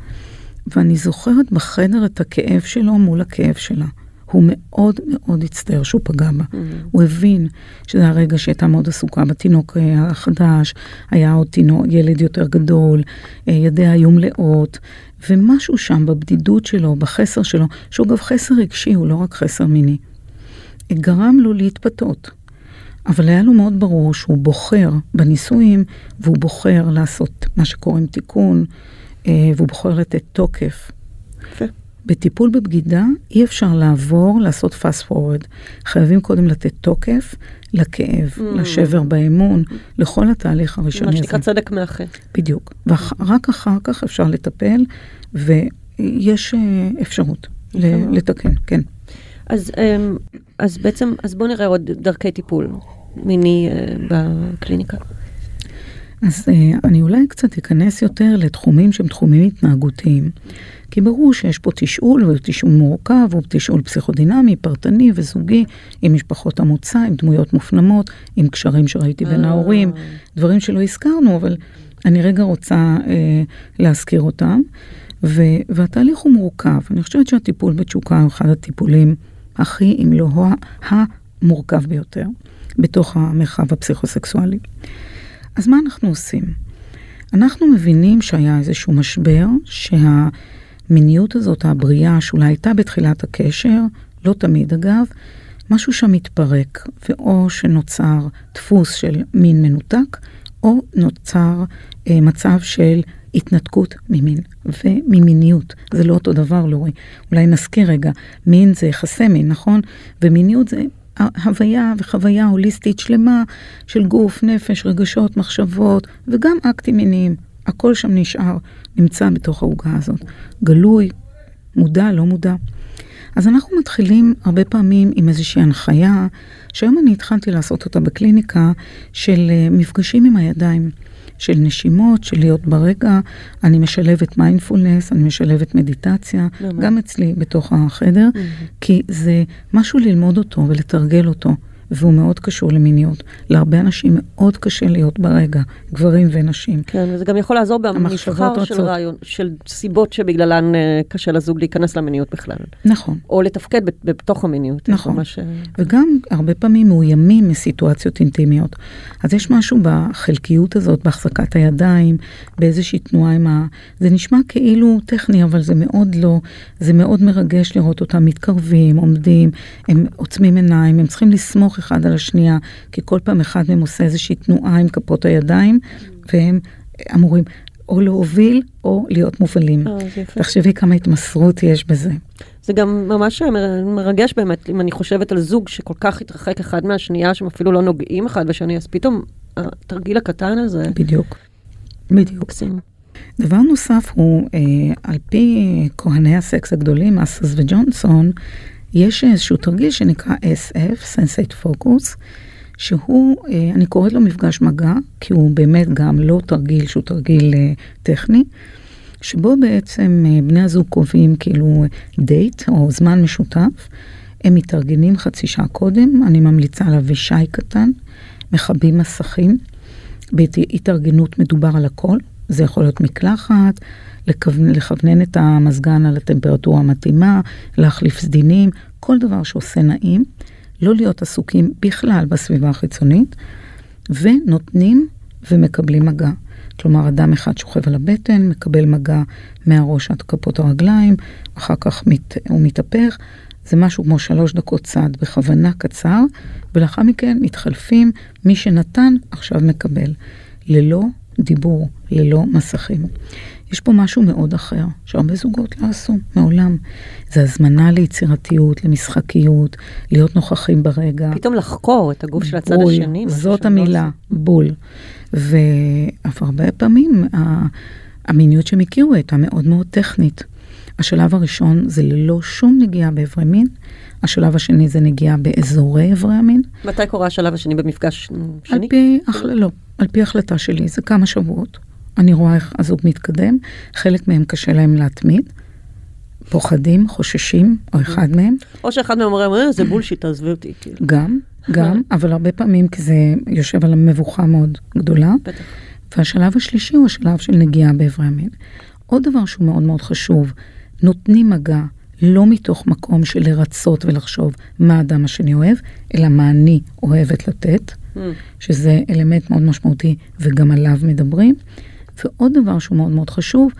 ואני זוכרת בחדר את הכאב שלו מול הכאב שלה. הוא מאוד מאוד הצטער שהוא פגע בה. Mm-hmm. הוא הבין שזה הרגע שהייתה מאוד עסוקה בתינוק אה, החדש, היה עוד תינוק, ילד יותר גדול, אה, ידיה היו מלאות, ומשהו שם בבדידות שלו, בחסר שלו, שהוא אגב חסר רגשי, הוא לא רק חסר מיני, גרם לו להתפתות. אבל היה לו מאוד ברור שהוא בוחר בנישואים, והוא בוחר לעשות מה שקוראים תיקון, אה, והוא בוחר לתת תוקף. יפה. בטיפול בבגידה אי אפשר לעבור, לעשות fast forward. חייבים קודם לתת תוקף לכאב, mm. לשבר באמון, לכל התהליך הראשוני הזה. מה שנקרא צדק מאחה. בדיוק. ורק אחר כך אפשר לטפל, ויש אה, אפשרות לתקן, כן. אז, אמ, אז בעצם, אז בואו נראה עוד דרכי טיפול מיני אה, בקליניקה. אז אה, אני אולי קצת אכנס יותר לתחומים שהם תחומים התנהגותיים. כי ברור שיש פה תשאול, והוא תשאול מורכב, הוא תשאול פסיכודינמי, פרטני וזוגי, עם משפחות המוצא, עם דמויות מופנמות, עם קשרים שראיתי בין ההורים, דברים שלא הזכרנו, אבל אני רגע רוצה אה, להזכיר אותם. ו- והתהליך הוא מורכב. אני חושבת שהטיפול בתשוקה הוא אחד הטיפולים הכי, אם לא המורכב ביותר, בתוך המרחב הפסיכוסקסואלי. אז מה אנחנו עושים? אנחנו מבינים שהיה איזשהו משבר, שהמיניות הזאת, הבריאה, שאולי הייתה בתחילת הקשר, לא תמיד אגב, משהו שם מתפרק, ואו שנוצר דפוס של מין מנותק, או נוצר אה, מצב של התנתקות ממין וממיניות. זה לא אותו דבר, לורי. אולי נזכיר רגע, מין זה יחסי מין, נכון? ומיניות זה הוויה וחוויה הוליסטית שלמה של גוף, נפש, רגשות, מחשבות, וגם אקטים מיניים. הכל שם נשאר, נמצא בתוך העוגה הזאת. גלוי, מודע, לא מודע. אז אנחנו מתחילים הרבה פעמים עם איזושהי הנחיה, שהיום אני התחלתי לעשות אותה בקליניקה, של אה, מפגשים עם הידיים. של נשימות, של להיות ברגע. אני משלבת מיינדפולנס, אני משלבת מדיטציה, באמת. גם אצלי בתוך החדר, mm-hmm. כי זה משהו ללמוד אותו ולתרגל אותו. והוא מאוד קשור למיניות. להרבה אנשים מאוד קשה להיות ברגע, גברים ונשים. כן, וזה גם יכול לעזור במבחר של רעיון, של סיבות שבגללן אה, קשה לזוג להיכנס למיניות בכלל. נכון. או לתפקד בתוך המיניות. נכון. אה, וגם הרבה פעמים מאוימים מסיטואציות אינטימיות. אז יש משהו בחלקיות הזאת, בהחזקת הידיים, באיזושהי תנועה עם ה... זה נשמע כאילו טכני, אבל זה מאוד לא. זה מאוד מרגש לראות אותם מתקרבים, עומדים, הם עוצמים עיניים, הם צריכים לסמוך אחד על השנייה, כי כל פעם אחד מהם עושה איזושהי תנועה עם כפות הידיים, והם אמורים או להוביל או להיות מובלים. אה, תחשבי כמה התמסרות יש בזה. זה גם ממש מרגש באמת, אם אני חושבת על זוג שכל כך התרחק אחד מהשנייה, שהם אפילו לא נוגעים אחד בשני, אז פתאום התרגיל הקטן הזה... בדיוק, בדיוק. דבר נוסף הוא, אה, על פי כהני הסקס הגדולים, אסוס וג'ונסון, יש איזשהו תרגיל שנקרא SF, Sensate Focus, שהוא, אה, אני קוראת לו מפגש מגע, כי הוא באמת גם לא תרגיל שהוא תרגיל אה, טכני, שבו בעצם אה, בני הזוג קובעים כאילו דייט או זמן משותף, הם מתארגנים חצי שעה קודם, אני ממליצה להביא שי קטן, מכבים מסכים, בהתארגנות מדובר על הכל, זה יכול להיות מקלחת, לכוונן את המזגן על הטמפרטורה המתאימה, להחליף סדינים, כל דבר שעושה נעים, לא להיות עסוקים בכלל בסביבה החיצונית, ונותנים ומקבלים מגע. כלומר, אדם אחד שוכב על הבטן, מקבל מגע מהראש עד כפות הרגליים, אחר כך מת, הוא מתהפך. זה משהו כמו שלוש דקות צעד בכוונה קצר, ולאחר מכן מתחלפים, מי שנתן עכשיו מקבל. ללא דיבור, ללא מסכים. יש פה משהו מאוד אחר, שהרבה זוגות לא עשו, מעולם. זה הזמנה ליצירתיות, למשחקיות, להיות נוכחים ברגע. פתאום לחקור את הגוף של הצד בול, השני. משהו זאת לא המילה, עשו. בול. ואף הרבה פעמים המיניות שהם הכירו הייתה מאוד מאוד טכנית. השלב הראשון זה ללא שום נגיעה באיברי מין, השלב השני זה נגיעה באזורי איברי המין. מתי קורה השלב השני במפגש על שני? פי, החל... לא, על פי החלטה שלי, זה כמה שבועות. אני רואה איך הזוג מתקדם, חלק מהם קשה להם להתמיד, פוחדים, חוששים, או אחד מהם, או שאחד מהם אומר, "אה, זה בולשיט, תעזבי אותי. כאילו. גם, גם, אבל הרבה פעמים כי זה יושב על המבוכה מאוד גדולה. בטח. והשלב השלישי הוא השלב של נגיעה באיברי המין. עוד דבר שהוא מאוד מאוד חשוב, נותנים מגע לא מתוך מקום של לרצות ולחשוב מה האדם השני אוהב, אלא מה אני אוהבת לתת, Mm. שזה אלמנט מאוד משמעותי וגם עליו מדברים. ועוד דבר שהוא מאוד מאוד חשוב,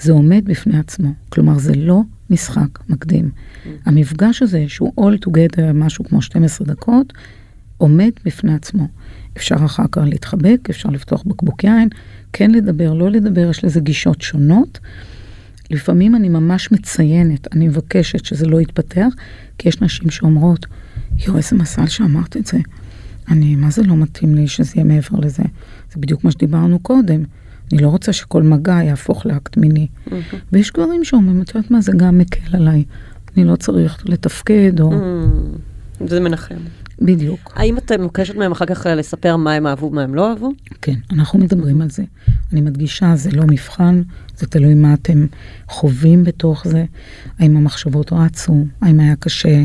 זה עומד בפני עצמו. כלומר, זה לא משחק מקדים. המפגש הזה, שהוא all together, משהו כמו 12 דקות, עומד בפני עצמו. אפשר אחר כך להתחבק, אפשר לפתוח בקבוק יין, כן לדבר, לא לדבר, יש לזה גישות שונות. לפעמים אני ממש מציינת, אני מבקשת שזה לא יתפתח, כי יש נשים שאומרות, יואו, איזה מזל שאמרת את זה. אני, מה זה לא מתאים לי שזה יהיה מעבר לזה? זה בדיוק מה שדיברנו קודם. אני לא רוצה שכל מגע יהפוך לאקט מיני. ויש גברים שאומרים, את יודעת מה, זה גם מקל עליי. אני לא צריך לתפקד, או... Mm. זה מנחם. בדיוק. האם את מבקשת מהם אחר כך לספר מה הם אהבו ומה הם לא אהבו? כן, אנחנו מדברים על זה. אני מדגישה, זה לא מבחן, זה תלוי מה אתם חווים בתוך זה. האם המחשבות רצו, האם היה קשה אה,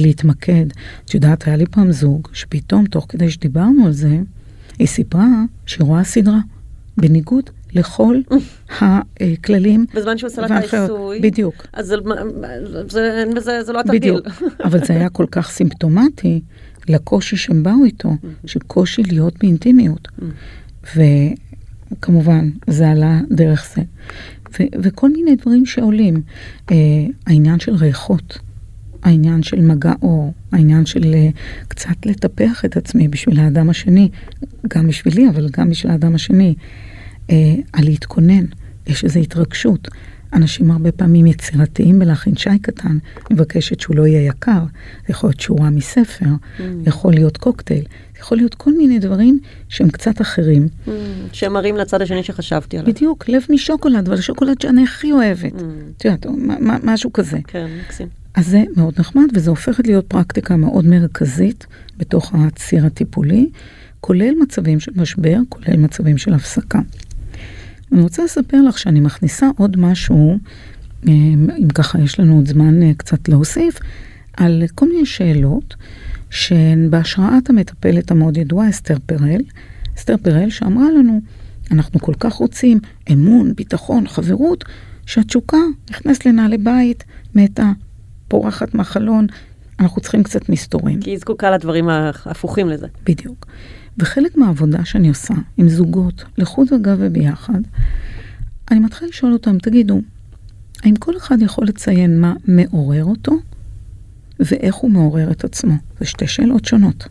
להתמקד. את יודעת, היה לי פעם זוג, שפתאום, תוך כדי שדיברנו על זה, היא סיפרה שהיא רואה סדרה, בניגוד לכל הכללים. בזמן שהוא עשה לה את. העיסוי. בדיוק. אז זה- זה- בזה- זה לא התרגיל. בדיוק. אבל זה היה כל כך סימפטומטי לקושי שהם באו איתו, שקושי להיות באינטימיות. וכמובן, זה עלה דרך זה. ו- וכל מיני דברים שעולים. אה, העניין של ריחות, העניין של מגע אור, העניין של אה, קצת לטפח את עצמי בשביל האדם השני, גם בשבילי, אבל גם בשביל האדם השני. אה, על להתכונן, יש איזו התרגשות. אנשים הרבה פעמים יצירתיים בלהכין שי קטן, מבקשת שהוא לא יהיה יקר, זה יכול להיות שורה מספר, יכול להיות קוקטייל, יכול להיות כל מיני דברים שהם קצת אחרים. Mm, שהם מראים לצד השני שחשבתי עליו. בדיוק, לב משוקולד, אבל השוקולד שאני הכי אוהבת. Mm. את יודעת, משהו כזה. כן, מקסים. אז זה מאוד נחמד, וזה הופכת להיות פרקטיקה מאוד מרכזית בתוך הציר הטיפולי, כולל מצבים של משבר, כולל מצבים של הפסקה. אני רוצה לספר לך שאני מכניסה עוד משהו, אה, אם ככה יש לנו עוד זמן אה, קצת להוסיף, על כל מיני שאלות שהן בהשראת המטפלת המאוד ידועה, אסתר פרל. אסתר פרל שאמרה לנו, אנחנו כל כך רוצים אמון, ביטחון, חברות, שהתשוקה נכנסת לנעלי בית, מתה, פורחת מהחלון, אנחנו צריכים קצת מסתורים. כי היא זקוקה לדברים ההפוכים לזה. בדיוק. וחלק מהעבודה שאני עושה עם זוגות, לחוד וגב וביחד, אני מתחילה לשאול אותם, תגידו, האם כל אחד יכול לציין מה מעורר אותו, ואיך הוא מעורר את עצמו? זה שתי שאלות שונות.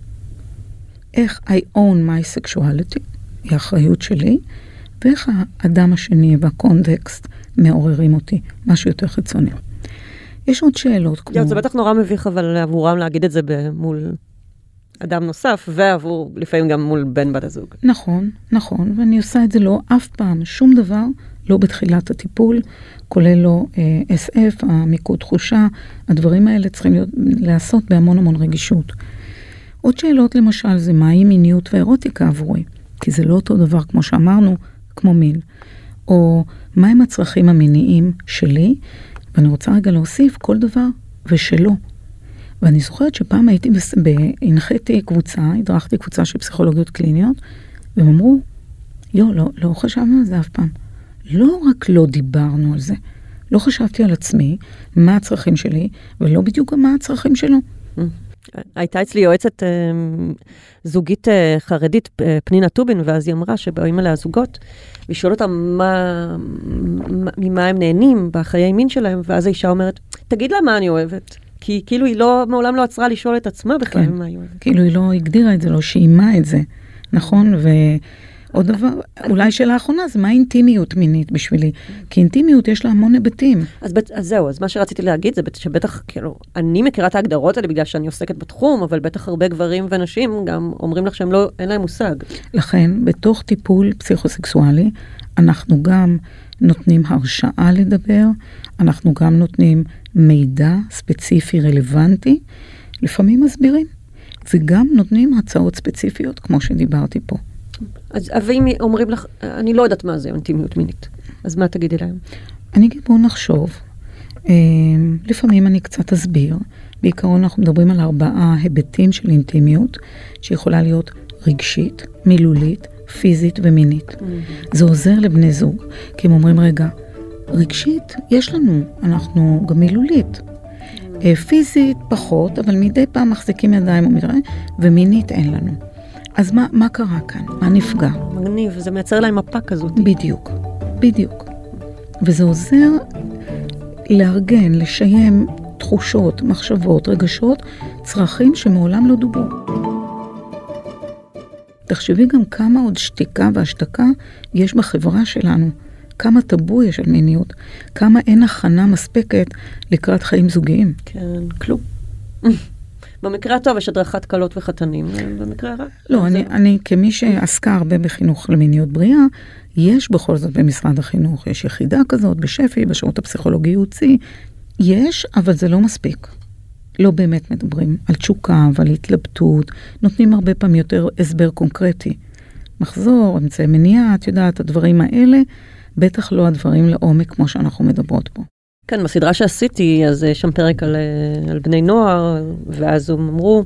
איך I own my sexuality, היא האחריות שלי, ואיך האדם השני והקונטקסט מעוררים אותי, משהו יותר חיצוני. יש עוד שאלות כמו... זה בטח נורא מביך אבל עבורם להגיד את זה מול אדם נוסף, ועבור לפעמים גם מול בן בת הזוג. נכון, נכון, ואני עושה את זה לא אף פעם, שום דבר, לא בתחילת הטיפול, כולל לא אה, SF, המיקוד תחושה, הדברים האלה צריכים להיות, להיעשות בהמון המון רגישות. עוד שאלות למשל זה מהי מיניות ואירוטיקה עבורי, כי זה לא אותו דבר כמו שאמרנו, כמו מין. או מהם הצרכים המיניים שלי, ואני רוצה רגע להוסיף כל דבר ושלו. ואני זוכרת שפעם הייתי, בס... ב... הנחיתי קבוצה, הדרכתי קבוצה של פסיכולוגיות קליניות, והם אמרו, יו, לא, לא חשבנו על זה אף פעם. לא רק לא דיברנו על זה, לא חשבתי על עצמי, מה הצרכים שלי, ולא בדיוק מה הצרכים שלו. הייתה אצלי יועצת אה, זוגית אה, חרדית, אה, פנינה טובין, ואז היא אמרה שבאים אליה זוגות, והיא שואלת אותם מה, מה- ממה הם נהנים בחיי מין שלהם, ואז האישה אומרת, תגיד לה מה אני אוהבת. כי כאילו היא לא, מעולם לא עצרה לשאול את עצמה בכלל כן. מה אוהבת. כאילו היא לא הגדירה את זה, לא שיימה את זה, נכון? עוד דבר, אולי שאלה אחרונה, זה מה אינטימיות מינית בשבילי? כי אינטימיות יש לה המון היבטים. אז, אז זהו, אז מה שרציתי להגיד זה בט- שבטח, כאילו, אני מכירה את ההגדרות האלה בגלל שאני עוסקת בתחום, אבל בטח הרבה גברים ונשים גם אומרים לך שהם לא, אין להם מושג. לכן, בתוך טיפול פסיכוסקסואלי, אנחנו גם נותנים הרשאה לדבר, אנחנו גם נותנים מידע ספציפי רלוונטי, לפעמים מסבירים, וגם נותנים הצעות ספציפיות, כמו שדיברתי פה. אז ואם אומרים לך, אני לא יודעת מה זה אינטימיות מינית, אז מה תגידי להם? אני אגיד, בואו נחשוב. אה, לפעמים אני קצת אסביר. בעיקרון אנחנו מדברים על ארבעה היבטים של אינטימיות, שיכולה להיות רגשית, מילולית, פיזית ומינית. זה עוזר לבני זוג, כי הם אומרים, רגע, רגשית יש לנו, אנחנו גם מילולית. אה, פיזית פחות, אבל מדי פעם מחזיקים ידיים ומתראה, ומינית אין לנו. אז מה, מה קרה כאן? מה נפגע? מגניב, זה מייצר להם מפה כזאת. בדיוק, בדיוק. וזה עוזר לארגן, לשיים תחושות, מחשבות, רגשות, צרכים שמעולם לא דוברו. תחשבי גם כמה עוד שתיקה והשתקה יש בחברה שלנו. כמה טאבו יש על מיניות, כמה אין הכנה מספקת לקראת חיים זוגיים. כן, כלום. במקרה הטוב יש הדרכת כלות וחתנים, במקרה הרע. לא, אני, אני כמי שעסקה הרבה בחינוך למיניות בריאה, יש בכל זאת במשרד החינוך, יש יחידה כזאת בשפ"י, בשירות הפסיכולוגי-ייעוצי, יש, אבל זה לא מספיק. לא באמת מדברים על תשוקה ועל התלבטות, נותנים הרבה פעמים יותר הסבר קונקרטי. מחזור, אמצעי מניעה, את יודעת, הדברים האלה, בטח לא הדברים לעומק כמו שאנחנו מדברות פה. כן, בסדרה שעשיתי, אז יש שם פרק על, אה, על בני נוער, ואז הם אמרו,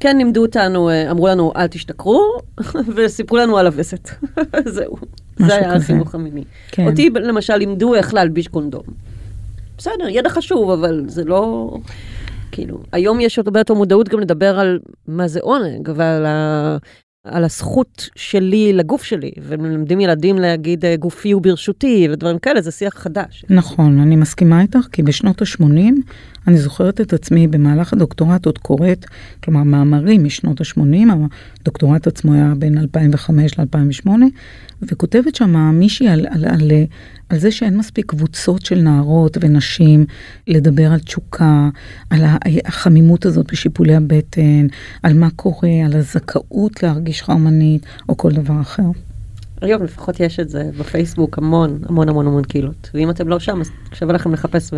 כן, לימדו אותנו, אה, אמרו לנו, אל תשתכרו, וסיפרו לנו על הווסת. זהו. זה היה כזה. החינוך המיני. כן. אותי, למשל, לימדו איך להלביש קונדום. בסדר, ידע חשוב, אבל זה לא... כאילו, היום יש הרבה יותר מודעות גם לדבר על מה זה עונג, ועל ה... על הזכות שלי לגוף שלי, ומלמדים ילדים להגיד אה, גופי הוא ברשותי, ודברים כאלה, זה שיח חדש. נכון, אני מסכימה איתך, כי בשנות ה-80 אני זוכרת את עצמי במהלך הדוקטורט עוד קוראת, כלומר מאמרים משנות ה-80, הדוקטורט עצמו היה בין 2005 ל-2008, וכותבת שם מישהי על, על, על, על זה שאין מספיק קבוצות של נערות ונשים לדבר על תשוקה, על החמימות הזאת בשיפולי הבטן, על מה קורה, על הזכאות להרגיש חרמנית, או כל דבר אחר. היום לפחות יש את זה בפייסבוק המון, המון המון המון קהילות. ואם אתם לא שם, אז שווה לכם לחפש ו...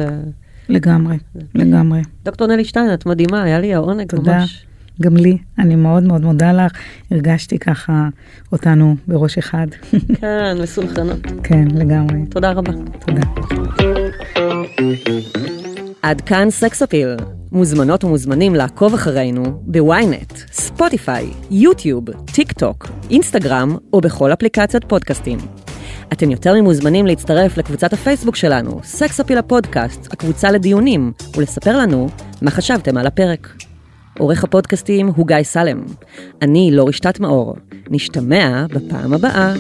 לגמרי, לגמרי. דוקטור נלי שטיין, את מדהימה, היה לי העונג תודה. ממש. גם לי, אני מאוד מאוד מודה לך, הרגשתי ככה אותנו בראש אחד. כן, מסונכרנות. כן, לגמרי. תודה רבה. תודה. עד כאן סקס אפיל. מוזמנות ומוזמנים לעקוב אחרינו ב-ynet, Spotify, YouTube, TikTok, אינסטגרם או בכל אפליקציית פודקאסטים. אתם יותר ממוזמנים להצטרף לקבוצת הפייסבוק שלנו, סקס אפיל הפודקאסט, הקבוצה לדיונים, ולספר לנו מה חשבתם על הפרק. עורך הפודקאסטים הוא גיא סלם. אני לא רשתת מאור. נשתמע בפעם הבאה.